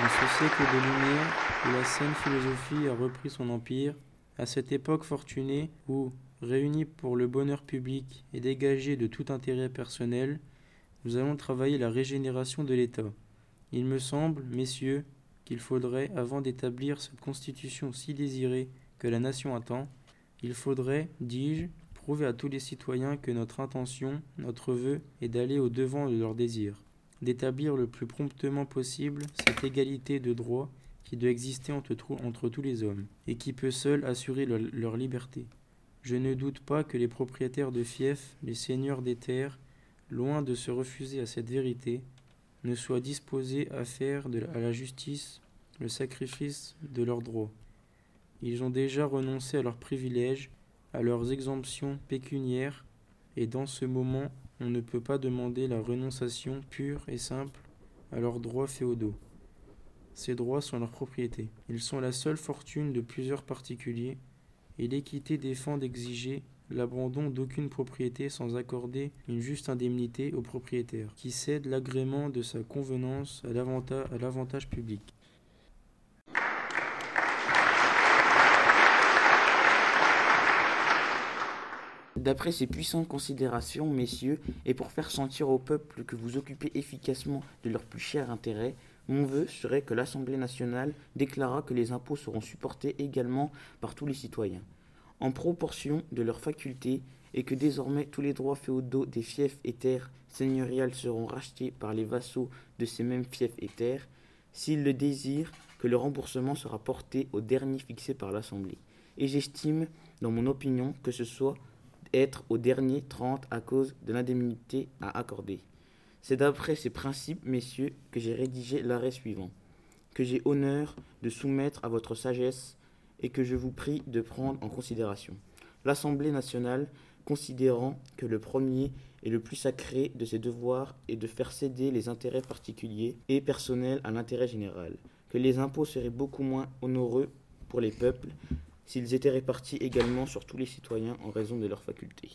En ce siècle de lumière, où la saine philosophie a repris son empire, à cette époque fortunée où, réunis pour le bonheur public et dégagés de tout intérêt personnel, nous allons travailler la régénération de l'État. Il me semble, messieurs, qu'il faudrait, avant d'établir cette constitution si désirée que la nation attend, il faudrait, dis-je, prouver à tous les citoyens que notre intention, notre vœu est d'aller au devant de leurs désirs, d'établir le plus promptement possible cette égalité de droits qui doit exister entre, tous les hommes, et qui peut seul assurer leur, liberté. Je ne doute pas que les propriétaires de fiefs, les seigneurs des terres, loin de se refuser à cette vérité, ne soient disposés à faire à la justice le sacrifice de leurs droits. Ils ont déjà renoncé à leurs privilèges, à leurs exemptions pécuniaires, et dans ce moment, on ne peut pas demander la renonciation pure et simple à leurs droits féodaux. Ces droits sont leur propriété. Ils sont la seule fortune de plusieurs particuliers, et l'équité défend d'exiger l'abandon d'aucune propriété sans accorder une juste indemnité au propriétaire, qui cède l'agrément de sa convenance à l'avantage public. D'après ces puissantes considérations, messieurs, et pour faire sentir au peuple que vous occupez efficacement de leur plus cher intérêt, mon vœu serait que l'Assemblée nationale déclarât que les impôts seront supportés également par tous les citoyens en proportion de leurs facultés et que désormais tous les droits féodaux des fiefs et terres seigneuriales seront rachetés par les vassaux de ces mêmes fiefs et terres, s'ils le désirent, que le remboursement sera porté au dernier fixé par l'Assemblée. Et j'estime, dans mon opinion, que ce soit être au dernier 30 à cause de l'indemnité à accorder. C'est d'après ces principes, messieurs, que j'ai rédigé l'arrêt suivant, que j'ai honneur de soumettre à votre sagesse et que je vous prie de prendre en considération. L'Assemblée nationale, considérant que le premier et le plus sacré de ses devoirs est de faire céder les intérêts particuliers et personnels à l'intérêt général, que les impôts seraient beaucoup moins honoreux pour les peuples s'ils étaient répartis également sur tous les citoyens en raison de leurs facultés.